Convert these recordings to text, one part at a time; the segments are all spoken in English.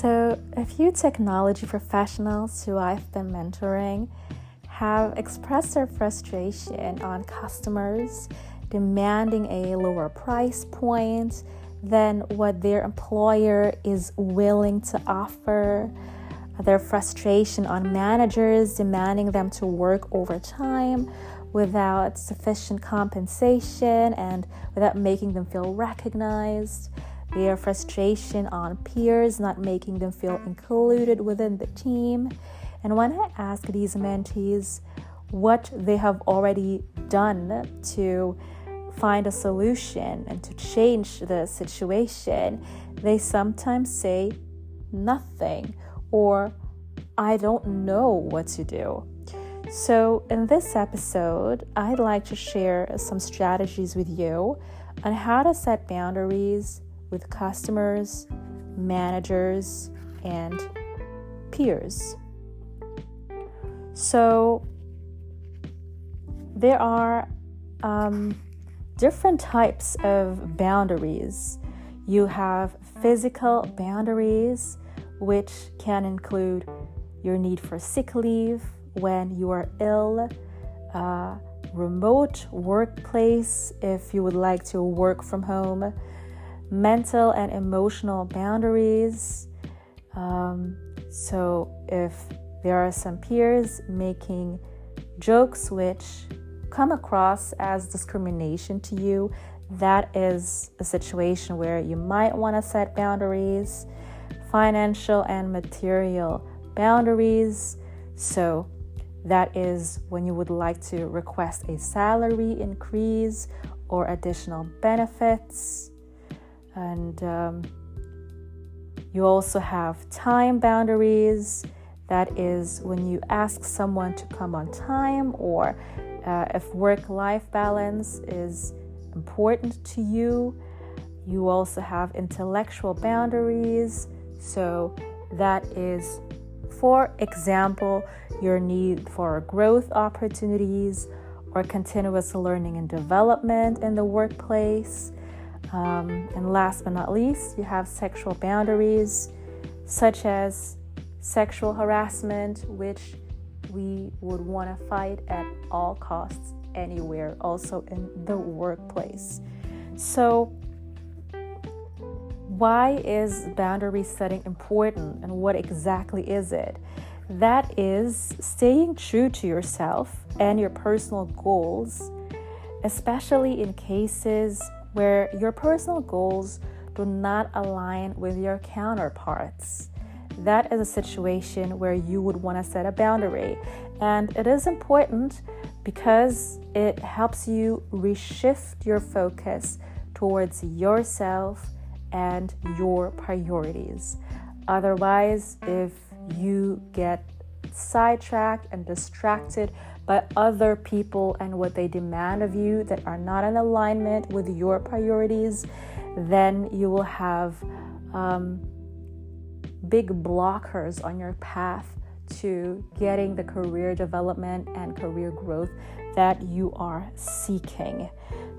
So, a few technology professionals who I've been mentoring have expressed their frustration on customers demanding a lower price point than what their employer is willing to offer, their frustration on managers demanding them to work overtime without sufficient compensation and without making them feel recognized, their frustration on peers not making them feel included within the team. And when I ask these mentees what they have already done to find a solution and to change the situation, they sometimes say nothing or I don't know what to do. So, in this episode, I'd like to share some strategies with you on how to set boundaries with customers, managers, and peers. So, there are um, different types of boundaries. You have physical boundaries, which can include your need for sick leave when you are ill, uh, remote workplace if you would like to work from home, mental and emotional boundaries. Um, so, if there are some peers making jokes which come across as discrimination to you, that is a situation where you might want to set boundaries, financial and material boundaries. So, that is when you would like to request a salary increase or additional benefits. And um, you also have time boundaries. That is when you ask someone to come on time, or uh, if work life balance is important to you. You also have intellectual boundaries. So, that is for example, your need for growth opportunities or continuous learning and development in the workplace. Um, and last but not least, you have sexual boundaries, such as sexual harassment, which we would want to fight at all costs anywhere, also in the workplace. So, why is boundary setting important and what exactly is it? That is staying true to yourself and your personal goals, especially in cases where your personal goals do not align with your counterparts. That is a situation where you would want to set a boundary. And it is important because it helps you reshift your focus towards yourself and your priorities. Otherwise, if you get sidetracked and distracted by other people and what they demand of you that are not in alignment with your priorities, then you will have um, big blockers on your path to getting the career development and career growth that you are seeking.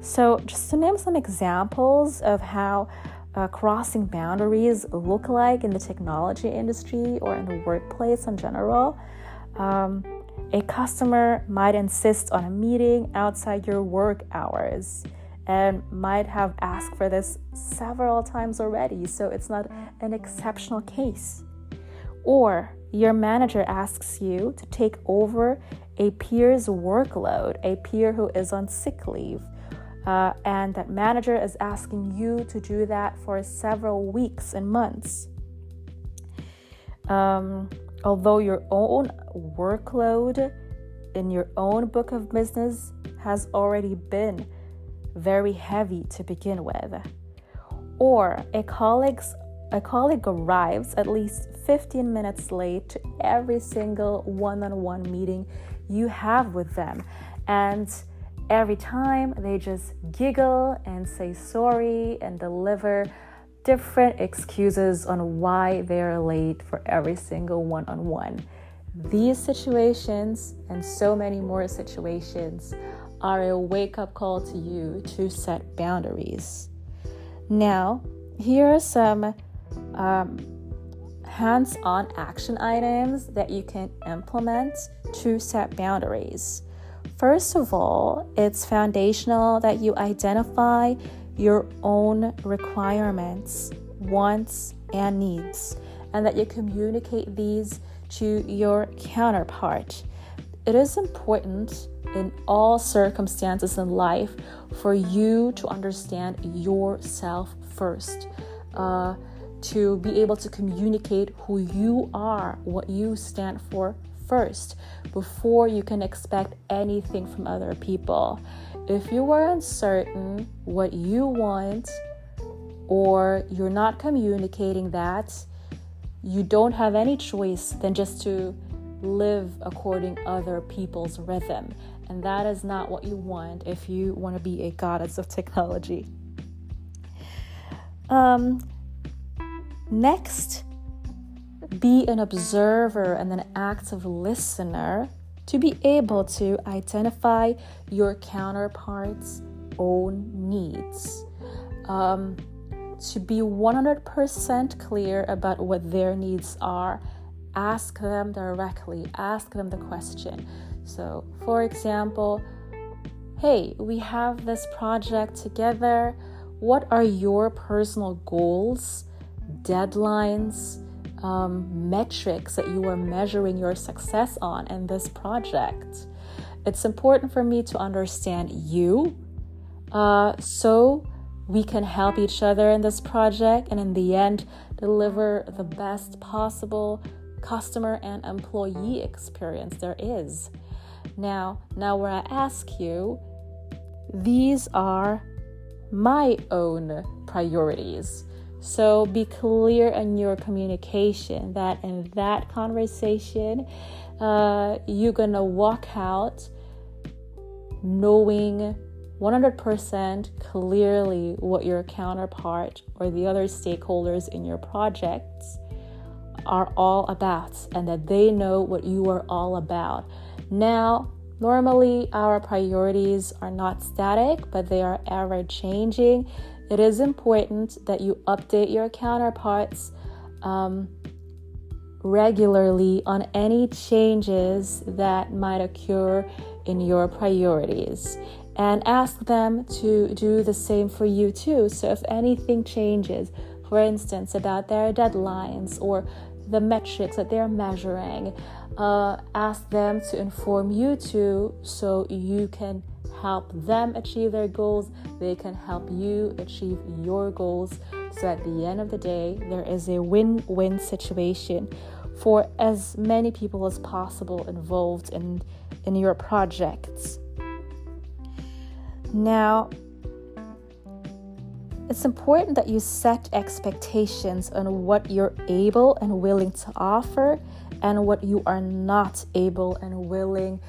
So, just to name some examples of how uh, crossing boundaries look like in the technology industry or in the workplace in general. Um, a customer might insist on a meeting outside your work hours and might have asked for this several times already, so it's not an exceptional case. Or your manager asks you to take over a peer's workload, a peer who is on sick leave uh, and that manager is asking you to do that for several weeks and months. Um, although your own workload in your own book of business has already been very heavy to begin with, or a colleague's a colleague arrives at least 15 minutes late to every single one-on-one meeting you have with them and every time they just giggle and say sorry and deliver different excuses on why they're late for every single one on one. These situations and so many more situations are a wake up call to you to set boundaries. Now, here are some um, hands on action items that you can implement to set boundaries. First of all, it's foundational that you identify your own requirements, wants, and needs, and that you communicate these to your counterpart. It is important in all circumstances in life for you to understand yourself first, uh, to be able to communicate who you are, what you stand for first, before you can expect anything from other people. If you are uncertain what you want, or you're not communicating that, you don't have any choice than just to live according other people's rhythm and that is not what you want if you want to be a goddess of technology um, next be an observer and an active listener to be able to identify your counterpart's own needs um, to be 100% clear about what their needs are ask them directly, ask them the question. So, for example, hey, we have this project together. What are your personal goals, deadlines, um, metrics that you are measuring your success on in this project? It's important for me to understand you uh, so we can help each other in this project and in the end deliver the best possible customer and employee experience there is. Now, now where I ask you, these are my own priorities. So be clear in your communication that in that conversation, uh, you're gonna walk out knowing 100% clearly what your counterpart or the other stakeholders in your projects are all about and that they know what you are all about. Now, normally our priorities are not static, but they are ever changing. It is important that you update your counterparts um, regularly on any changes that might occur in your priorities and ask them to do the same for you too. So, if anything changes, for instance, about their deadlines or the metrics that they're measuring. Uh, ask them to inform you too so you can help them achieve their goals. They can help you achieve your goals. So at the end of the day, there is a win win situation for as many people as possible involved in, in your projects. Now, it's important that you set expectations on what you're able and willing to offer and what you are not able and willing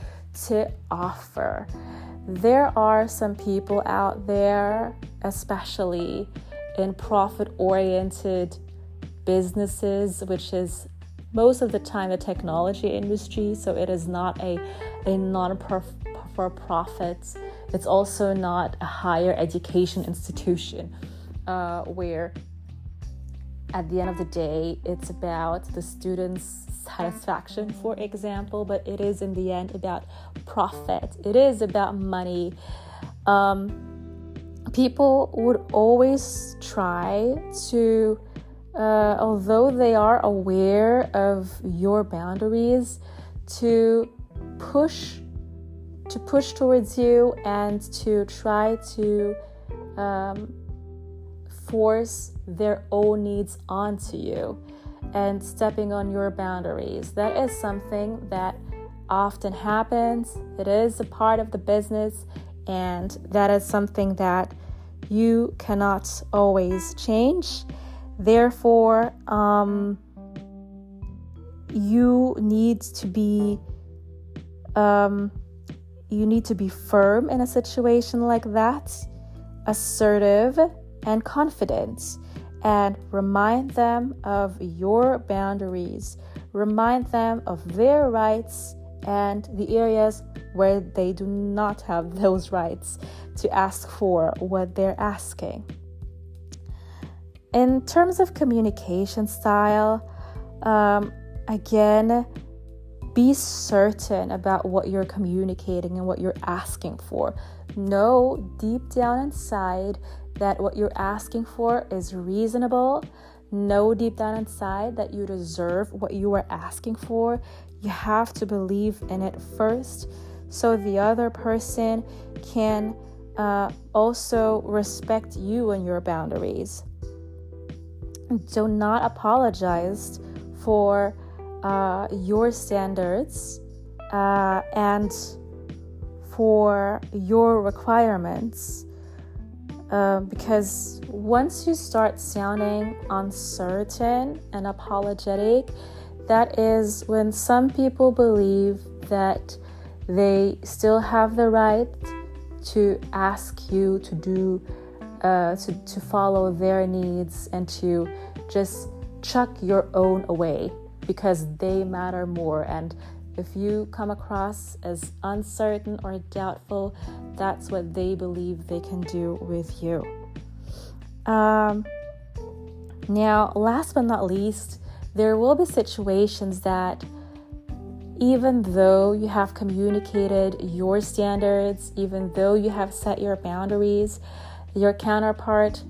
to offer. There are some people out there, especially in profit oriented businesses, which is most of the time the technology industry, so it is not a, a non for profit, it's also not a higher education institution uh, where at the end of the day it's about the students satisfaction for example but it is in the end about profit. It is about money. Um, people would always try to uh, although they are aware of your boundaries to push to push towards you and to try to um, force their own needs onto you and stepping on your boundaries. That is something that often happens. It is a part of the business, and that is something that you cannot always change. Therefore, um, you need to be um, you need to be firm in a situation like that, assertive and confidence and remind them of your boundaries. Remind them of their rights and the areas where they do not have those rights to ask for what they're asking. In terms of communication style, um, again, be certain about what you're communicating and what you're asking for. Know deep down inside that what you're asking for is reasonable. Know deep down inside that you deserve what you are asking for. You have to believe in it first so the other person can uh, also respect you and your boundaries. Do not apologize for uh, your standards uh, and for your requirements. Uh, because once you start sounding uncertain and apologetic, that is when some people believe that they still have the right to ask you to do, uh, to, to follow their needs and to just chuck your own away because they matter more. And if you come across as uncertain or doubtful, that's what they believe they can do with you. Um, now, last but not least, there will be situations that even though you have communicated your standards, even though you have set your boundaries, your counterpart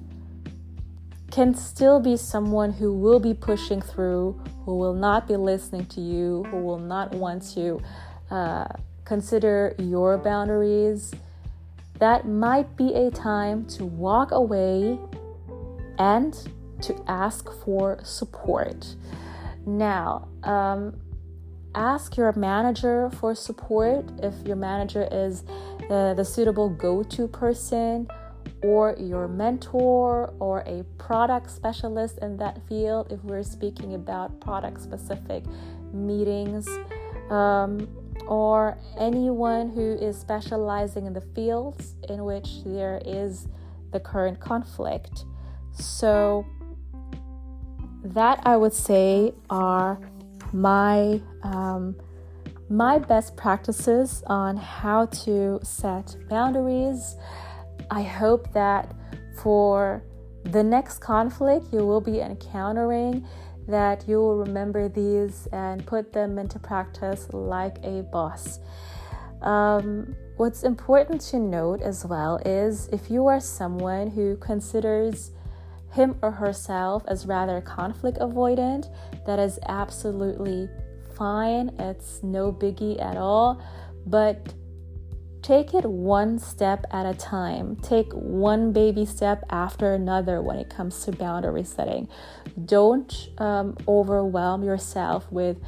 can still be someone who will be pushing through, who will not be listening to you, who will not want to uh, consider your boundaries. That might be a time to walk away and to ask for support. Now, um, ask your manager for support if your manager is uh, the suitable go to person or your mentor or a product specialist in that field if we're speaking about product specific meetings um, or anyone who is specializing in the fields in which there is the current conflict. So, that I would say are my um, my best practices on how to set boundaries I hope that for the next conflict you will be encountering that you will remember these and put them into practice like a boss. Um, what's important to note as well is if you are someone who considers him or herself as rather conflict avoidant, that is absolutely fine. It's no biggie at all. But take it one step at a time. Take one baby step after another when it comes to boundary setting. Don't um, overwhelm yourself with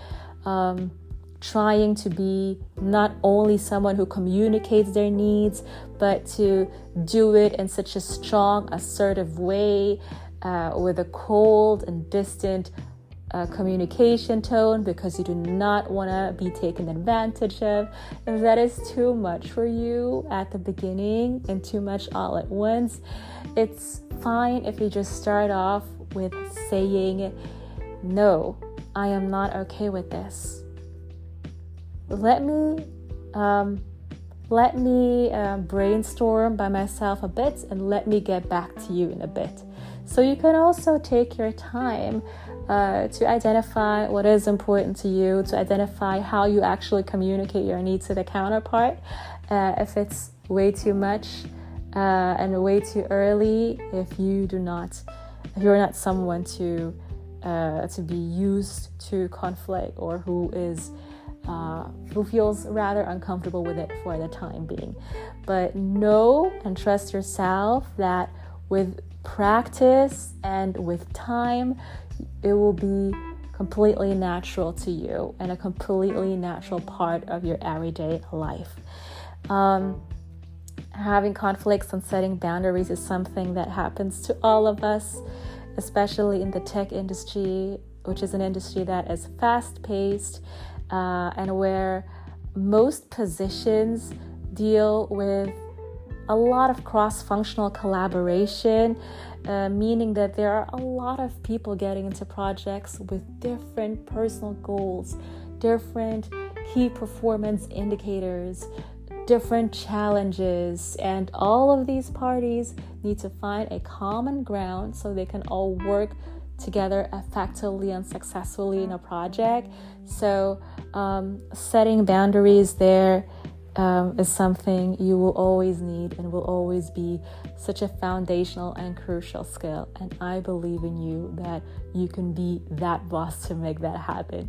um, trying to be not only someone who communicates their needs, but to do it in such a strong, assertive way uh, with a cold and distant uh, communication tone because you do not want to be taken advantage of. If that is too much for you at the beginning and too much all at once, it's fine if you just start off with saying, No, I am not okay with this. Let me. Um, let me uh, brainstorm by myself a bit and let me get back to you in a bit. So, you can also take your time uh, to identify what is important to you, to identify how you actually communicate your needs to the counterpart. Uh, if it's way too much uh, and way too early, if you do not, if you're not someone to uh, to be used to conflict or who is uh, who feels rather uncomfortable with it for the time being. But know and trust yourself that with practice and with time, it will be completely natural to you and a completely natural part of your everyday life. Um, having conflicts and setting boundaries is something that happens to all of us, especially in the tech industry, which is an industry that is fast paced uh, and where most positions deal with a lot of cross functional collaboration uh, meaning that there are a lot of people getting into projects with different personal goals, different key performance indicators, different challenges, and all of these parties need to find a common ground so they can all work together effectively and successfully in a project. So, um, setting boundaries there um, is something you will always need and will always be such a foundational and crucial skill. And I believe in you that you can be that boss to make that happen.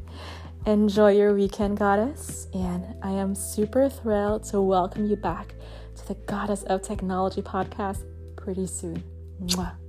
Enjoy your weekend, goddess, and I am super thrilled to welcome you back to the Goddess of Technology podcast pretty soon. Mwah.